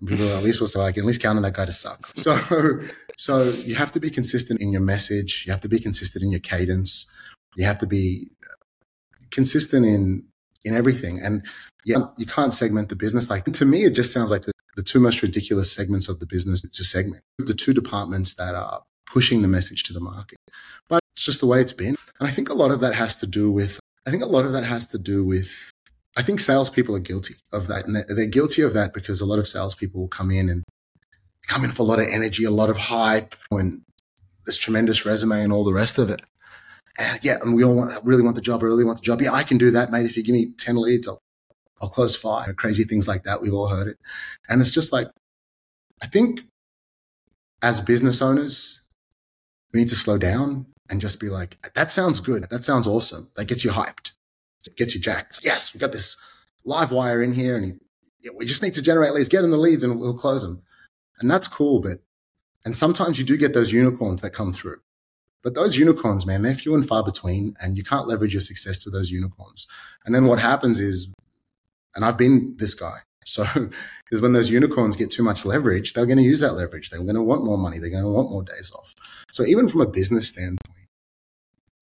And people at least will say, I can at least count on that guy to suck. So, so you have to be consistent in your message. You have to be consistent in your cadence. You have to be uh, consistent in, in everything. And yeah, you can't segment the business like to me. It just sounds like the, the two most ridiculous segments of the business to segment the two departments that are pushing the message to the market. But it's just the way it's been. And I think a lot of that has to do with, I think a lot of that has to do with, I think salespeople are guilty of that. And they're, they're guilty of that because a lot of salespeople will come in and come in for a lot of energy, a lot of hype, and this tremendous resume and all the rest of it. And yeah, and we all want, really want the job. I really want the job. Yeah, I can do that, mate. If you give me 10 leads, I'll I'll close five, crazy things like that. We've all heard it. And it's just like, I think as business owners, we need to slow down and just be like, that sounds good. That sounds awesome. That gets you hyped. It gets you jacked. Yes, we've got this live wire in here and we just need to generate leads, get in the leads and we'll close them. And that's cool. But, and sometimes you do get those unicorns that come through. But those unicorns, man, they're few and far between, and you can't leverage your success to those unicorns. And then what happens is, and I've been this guy. So, is when those unicorns get too much leverage, they're going to use that leverage. They're going to want more money. They're going to want more days off. So, even from a business standpoint,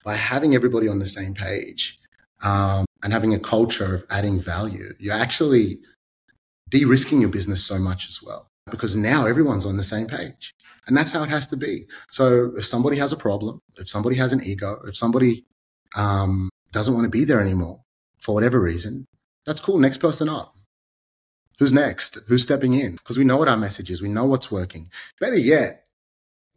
by having everybody on the same page um, and having a culture of adding value, you're actually de risking your business so much as well because now everyone's on the same page. And that's how it has to be. So if somebody has a problem, if somebody has an ego, if somebody um, doesn't want to be there anymore for whatever reason, that's cool. Next person up. Who's next? Who's stepping in? Because we know what our message is. We know what's working. Better yet,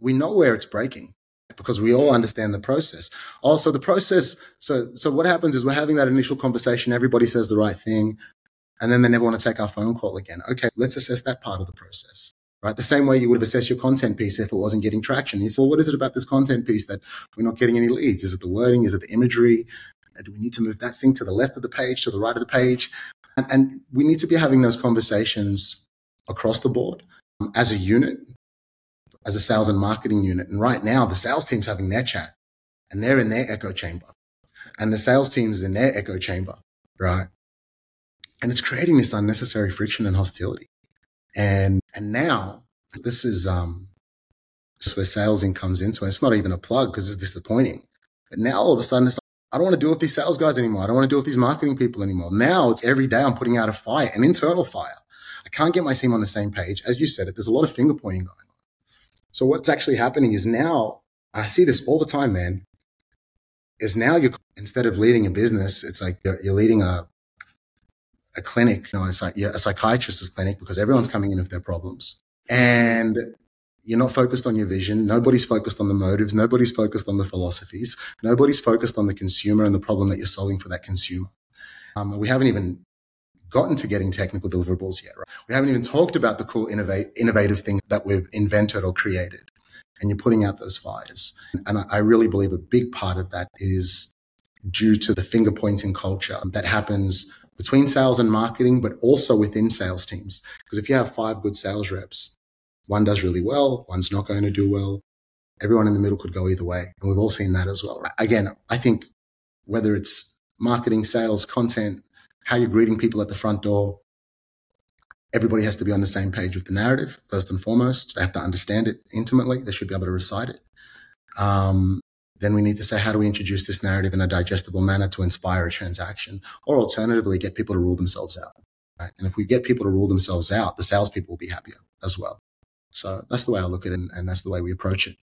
we know where it's breaking because we all understand the process. Also, the process. So, so what happens is we're having that initial conversation. Everybody says the right thing, and then they never want to take our phone call again. Okay, let's assess that part of the process right? The same way you would assess your content piece if it wasn't getting traction. He said, well, what is it about this content piece that we're not getting any leads? Is it the wording? Is it the imagery? Do we need to move that thing to the left of the page, to the right of the page? And, and we need to be having those conversations across the board um, as a unit, as a sales and marketing unit. And right now, the sales team's having their chat and they're in their echo chamber and the sales team's in their echo chamber, right? And it's creating this unnecessary friction and hostility. And and now this is um this is where Sales Inc comes into it. It's not even a plug because it's disappointing. But now all of a sudden it's like, I don't want to deal with these sales guys anymore. I don't want to deal with these marketing people anymore. Now it's every day I'm putting out a fire, an internal fire. I can't get my team on the same page. As you said it, there's a lot of finger pointing going on. So what's actually happening is now I see this all the time, man. Is now you're instead of leading a business, it's like you're, you're leading a a clinic, you know, it's like a psychiatrist's clinic because everyone's coming in with their problems. And you're not focused on your vision. Nobody's focused on the motives. Nobody's focused on the philosophies. Nobody's focused on the consumer and the problem that you're solving for that consumer. Um, we haven't even gotten to getting technical deliverables yet. Right? We haven't even talked about the cool, innovate, innovative things that we've invented or created. And you're putting out those fires. And I really believe a big part of that is due to the finger pointing culture that happens between sales and marketing, but also within sales teams. Because if you have five good sales reps, one does really well, one's not going to do well. Everyone in the middle could go either way. And we've all seen that as well. Again, I think whether it's marketing, sales, content, how you're greeting people at the front door, everybody has to be on the same page with the narrative, first and foremost. They have to understand it intimately. They should be able to recite it. Um, then we need to say, how do we introduce this narrative in a digestible manner to inspire a transaction? Or alternatively, get people to rule themselves out. Right? And if we get people to rule themselves out, the salespeople will be happier as well. So that's the way I look at it, and that's the way we approach it.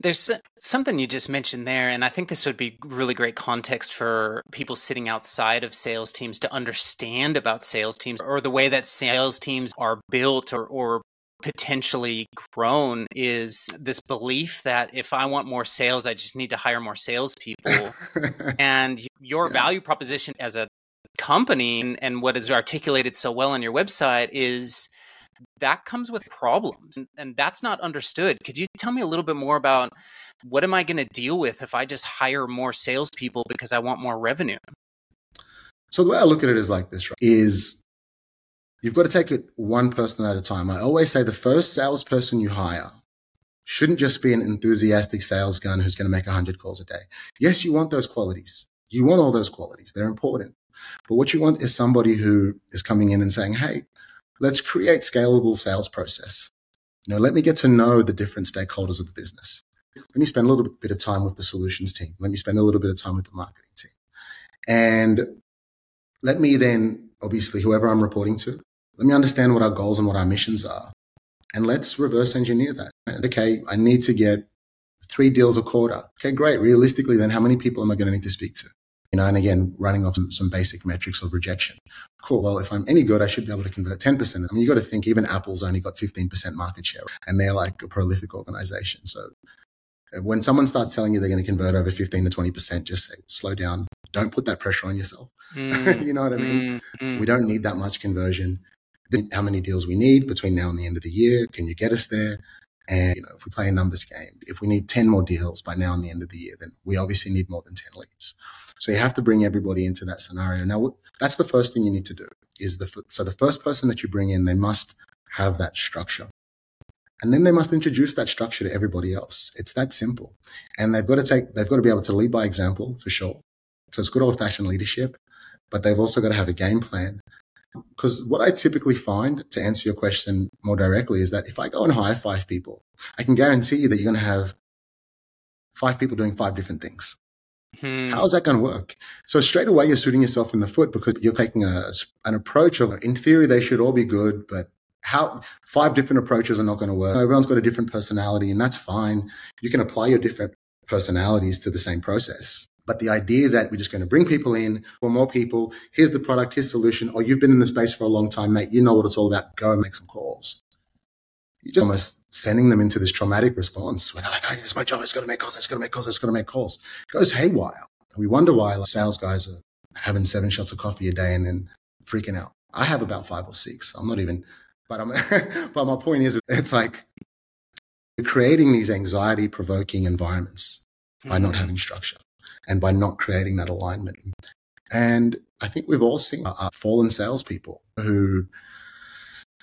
There's something you just mentioned there, and I think this would be really great context for people sitting outside of sales teams to understand about sales teams or the way that sales teams are built or, or potentially grown is this belief that if I want more sales, I just need to hire more salespeople. and your yeah. value proposition as a company and, and what is articulated so well on your website is that comes with problems and, and that's not understood. Could you tell me a little bit more about what am I going to deal with if I just hire more salespeople because I want more revenue? So the way I look at it is like this, right? Is You've got to take it one person at a time. I always say the first salesperson you hire shouldn't just be an enthusiastic sales gun who's going to make 100 calls a day. Yes, you want those qualities. You want all those qualities. They're important. But what you want is somebody who is coming in and saying, Hey, let's create scalable sales process. You know, let me get to know the different stakeholders of the business. Let me spend a little bit of time with the solutions team. Let me spend a little bit of time with the marketing team. And let me then, obviously, whoever I'm reporting to, let me understand what our goals and what our missions are. And let's reverse engineer that. Okay, I need to get three deals a quarter. Okay, great. Realistically, then how many people am I going to need to speak to? You know, and again, running off some, some basic metrics of rejection. Cool. Well, if I'm any good, I should be able to convert 10%. I mean, you got to think even Apple's only got 15% market share and they're like a prolific organization. So uh, when someone starts telling you they're going to convert over 15 to 20%, just say, slow down. Don't put that pressure on yourself. Mm, you know what I mean? Mm, mm. We don't need that much conversion how many deals we need between now and the end of the year. Can you get us there? And you know, if we play a numbers game, if we need 10 more deals by now and the end of the year, then we obviously need more than 10 leads. So you have to bring everybody into that scenario. Now, that's the first thing you need to do is the, so the first person that you bring in, they must have that structure. And then they must introduce that structure to everybody else. It's that simple. And they've got to take, they've got to be able to lead by example for sure. So it's good old fashioned leadership, but they've also got to have a game plan. Because what I typically find to answer your question more directly is that if I go and hire five people, I can guarantee you that you're going to have five people doing five different things. Hmm. How's that going to work? So straight away, you're shooting yourself in the foot because you're taking a, an approach of, in theory, they should all be good, but how five different approaches are not going to work. Everyone's got a different personality and that's fine. You can apply your different personalities to the same process. But the idea that we're just going to bring people in or more people, here's the product, here's solution, or you've been in the space for a long time, mate, you know what it's all about. Go and make some calls. You're just almost sending them into this traumatic response where they're like, oh, it's my job, it's got to make calls, it's got to make calls, it's got to make calls. It goes haywire. We wonder why like, sales guys are having seven shots of coffee a day and then freaking out. I have about five or six. I'm not even, but I'm, but my point is, it's like creating these anxiety provoking environments mm-hmm. by not mm-hmm. having structure and by not creating that alignment. And I think we've all seen uh, fallen salespeople who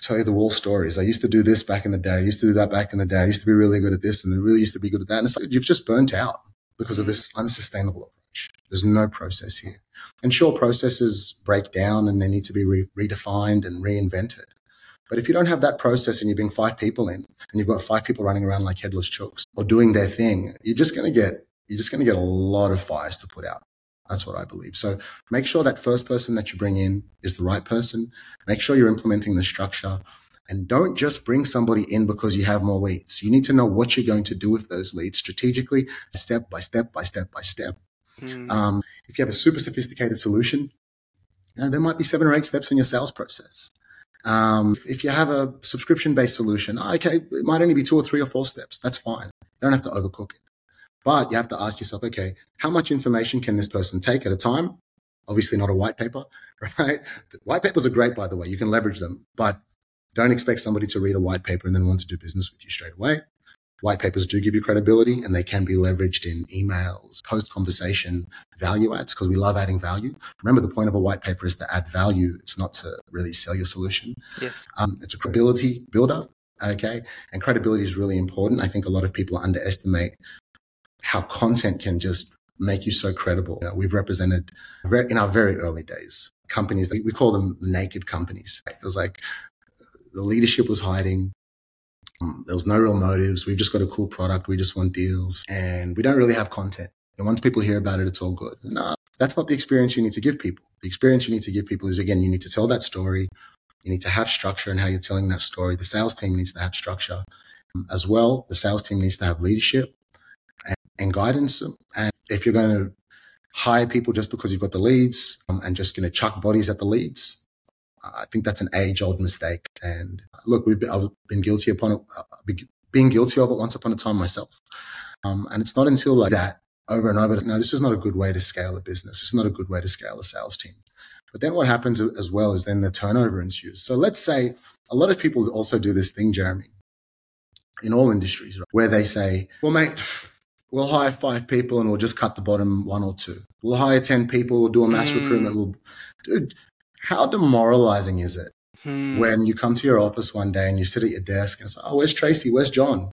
tell you the wall stories. I used to do this back in the day. I used to do that back in the day. I used to be really good at this and I really used to be good at that. And it's like you've just burnt out because of mm. this unsustainable approach. There's no process here. And sure, processes break down and they need to be re- redefined and reinvented. But if you don't have that process and you bring five people in and you've got five people running around like headless chooks or doing their thing, you're just going to get you're just going to get a lot of fires to put out. That's what I believe. So make sure that first person that you bring in is the right person. Make sure you're implementing the structure and don't just bring somebody in because you have more leads. You need to know what you're going to do with those leads strategically, step by step by step by step. Mm. Um, if you have a super sophisticated solution, you know, there might be seven or eight steps in your sales process. Um, if you have a subscription based solution, okay, it might only be two or three or four steps. That's fine. You don't have to overcook it. But you have to ask yourself, okay, how much information can this person take at a time? Obviously not a white paper, right? White papers are great, by the way. You can leverage them, but don't expect somebody to read a white paper and then want to do business with you straight away. White papers do give you credibility and they can be leveraged in emails, post conversation value adds because we love adding value. Remember, the point of a white paper is to add value. It's not to really sell your solution. Yes. Um, it's a credibility builder. Okay. And credibility is really important. I think a lot of people underestimate how content can just make you so credible. You know, we've represented in our very early days companies that we call them naked companies. It was like the leadership was hiding. Um, there was no real motives. We've just got a cool product. We just want deals and we don't really have content. And once people hear about it, it's all good. No, that's not the experience you need to give people. The experience you need to give people is again, you need to tell that story. You need to have structure in how you're telling that story. The sales team needs to have structure um, as well. The sales team needs to have leadership and guidance. And if you're going to hire people just because you've got the leads um, and just going to chuck bodies at the leads, I think that's an age old mistake. And look, we've been, I've been guilty upon it, uh, being guilty of it once upon a time myself. Um, and it's not until like that over and over, no, this is not a good way to scale a business. It's not a good way to scale a sales team. But then what happens as well is then the turnover ensues. So let's say a lot of people also do this thing, Jeremy, in all industries, right, where they say, well, mate, we'll hire five people and we'll just cut the bottom one or two. We'll hire 10 people, we'll do a mass mm. recruitment. We'll, dude, how demoralizing is it hmm. when you come to your office one day and you sit at your desk and say, Oh, where's Tracy? Where's John?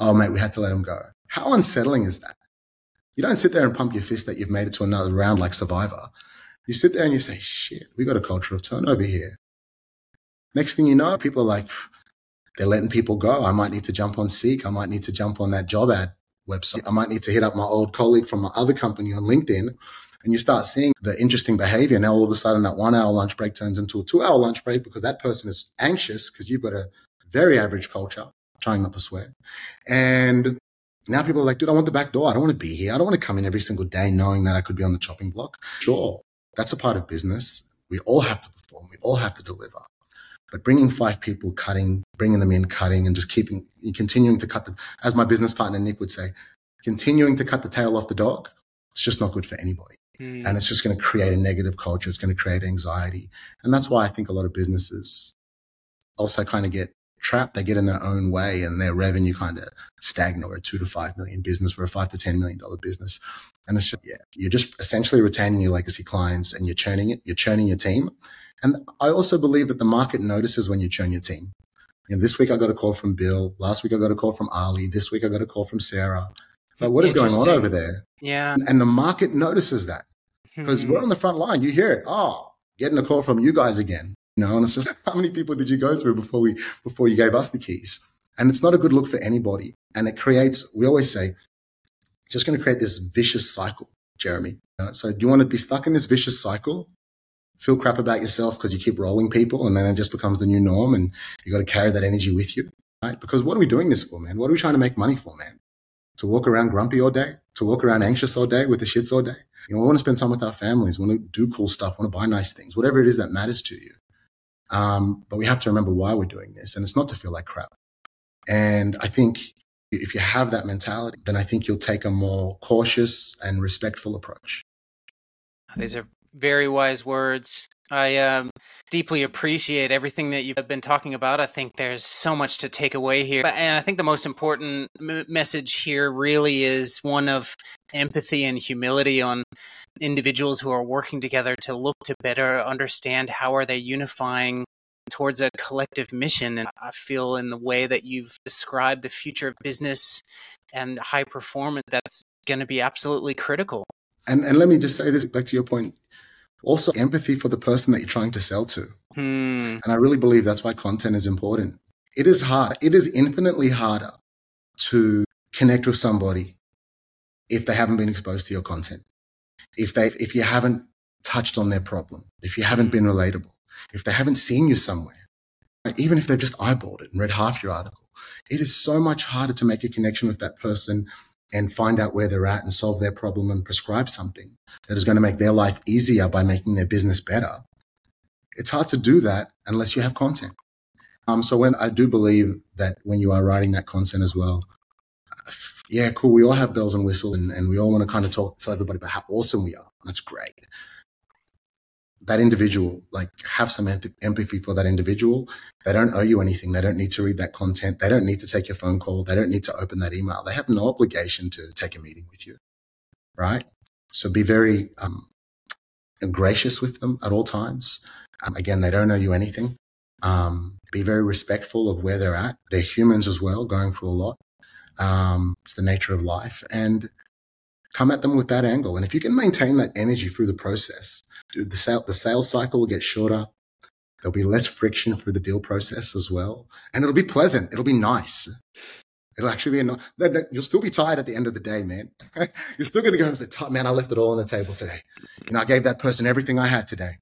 Oh, mate, we had to let him go. How unsettling is that? You don't sit there and pump your fist that you've made it to another round like Survivor. You sit there and you say, shit, we got a culture of turnover here. Next thing you know, people are like, they're letting people go. I might need to jump on Seek. I might need to jump on that job ad website. I might need to hit up my old colleague from my other company on LinkedIn. And you start seeing the interesting behavior. Now all of a sudden that one hour lunch break turns into a two hour lunch break because that person is anxious because you've got a very average culture, trying not to swear. And now people are like, dude, I want the back door. I don't want to be here. I don't want to come in every single day knowing that I could be on the chopping block. Sure. That's a part of business. We all have to perform. We all have to deliver. But bringing five people, cutting, bringing them in, cutting, and just keeping, continuing to cut the, as my business partner Nick would say, continuing to cut the tail off the dog, it's just not good for anybody. Mm. And it's just going to create a negative culture. It's going to create anxiety. And that's why I think a lot of businesses also kind of get trapped. They get in their own way and their revenue kind of stagnate. We're a two to five million business. for a five to $10 million business. And it's just, yeah, you're just essentially retaining your legacy clients and you're churning it. You're churning your team. And I also believe that the market notices when you churn your team. You know, this week I got a call from Bill. Last week I got a call from Ali. This week I got a call from Sarah. So what is going on over there? Yeah. And the market notices that because Hmm. we're on the front line. You hear it. Oh, getting a call from you guys again. You know, and it's just how many people did you go through before we before you gave us the keys? And it's not a good look for anybody. And it creates. We always say, just going to create this vicious cycle, Jeremy. You know, so do you want to be stuck in this vicious cycle? Feel crap about yourself because you keep rolling people, and then it just becomes the new norm, and you got to carry that energy with you, right? Because what are we doing this for, man? What are we trying to make money for, man? To walk around grumpy all day? To walk around anxious all day with the shits all day? You know, we want to spend time with our families, want to do cool stuff, want to buy nice things, whatever it is that matters to you. Um, but we have to remember why we're doing this, and it's not to feel like crap. And I think if you have that mentality, then I think you'll take a more cautious and respectful approach. These are very wise words. I um, deeply appreciate everything that you've been talking about. I think there's so much to take away here. And I think the most important m- message here really is one of empathy and humility on individuals who are working together to look to better understand how are they unifying towards a collective mission and i feel in the way that you've described the future of business and high performance that's going to be absolutely critical And and let me just say this back to your point. Also, empathy for the person that you're trying to sell to. hmm. And I really believe that's why content is important. It is hard. It is infinitely harder to connect with somebody if they haven't been exposed to your content. If they if you haven't touched on their problem, if you haven't been relatable, if they haven't seen you somewhere, even if they've just eyeballed it and read half your article, it is so much harder to make a connection with that person and find out where they're at and solve their problem and prescribe something that is going to make their life easier by making their business better. It's hard to do that unless you have content. Um, so when I do believe that when you are writing that content as well, yeah, cool. We all have bells and whistles and, and we all want to kind of talk to everybody about how awesome we are. That's great. That individual, like have some empathy for that individual. They don't owe you anything. They don't need to read that content. They don't need to take your phone call. They don't need to open that email. They have no obligation to take a meeting with you. Right. So be very um, gracious with them at all times. Um, again, they don't owe you anything. Um, be very respectful of where they're at. They're humans as well, going through a lot. Um, it's the nature of life. And come at them with that angle. And if you can maintain that energy through the process, the, sale, the sales cycle will get shorter. There'll be less friction through the deal process as well. And it'll be pleasant. It'll be nice. It'll actually be a You'll still be tired at the end of the day, man. You're still going to go home and say, man, I left it all on the table today. You know, I gave that person everything I had today.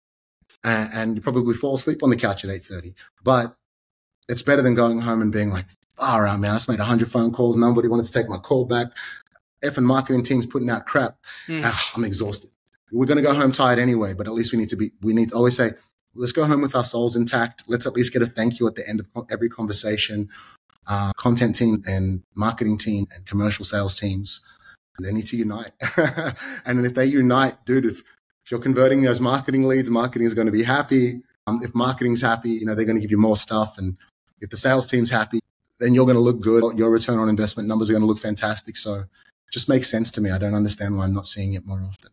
And, and you probably fall asleep on the couch at 8.30. But it's better than going home and being like, all right, man. I just made 100 phone calls. Nobody wanted to take my call back. F and marketing team's putting out crap. Hmm. Ah, I'm exhausted. We're going to go home tired anyway, but at least we need to be, we need to always say, let's go home with our souls intact. Let's at least get a thank you at the end of every conversation. Uh, content team and marketing team and commercial sales teams, they need to unite. and if they unite, dude, if, if you're converting those marketing leads, marketing is going to be happy. Um, if marketing's happy, you know, they're going to give you more stuff. And if the sales team's happy, then you're going to look good. Your return on investment numbers are going to look fantastic. So just makes sense to me. I don't understand why I'm not seeing it more often.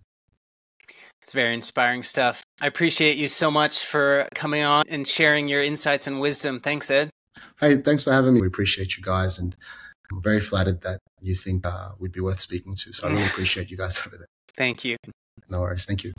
It's very inspiring stuff. I appreciate you so much for coming on and sharing your insights and wisdom. Thanks, Ed. Hey, thanks for having me. We appreciate you guys. And I'm very flattered that you think uh, we'd be worth speaking to. So I really appreciate you guys over there. Thank you. No worries. Thank you.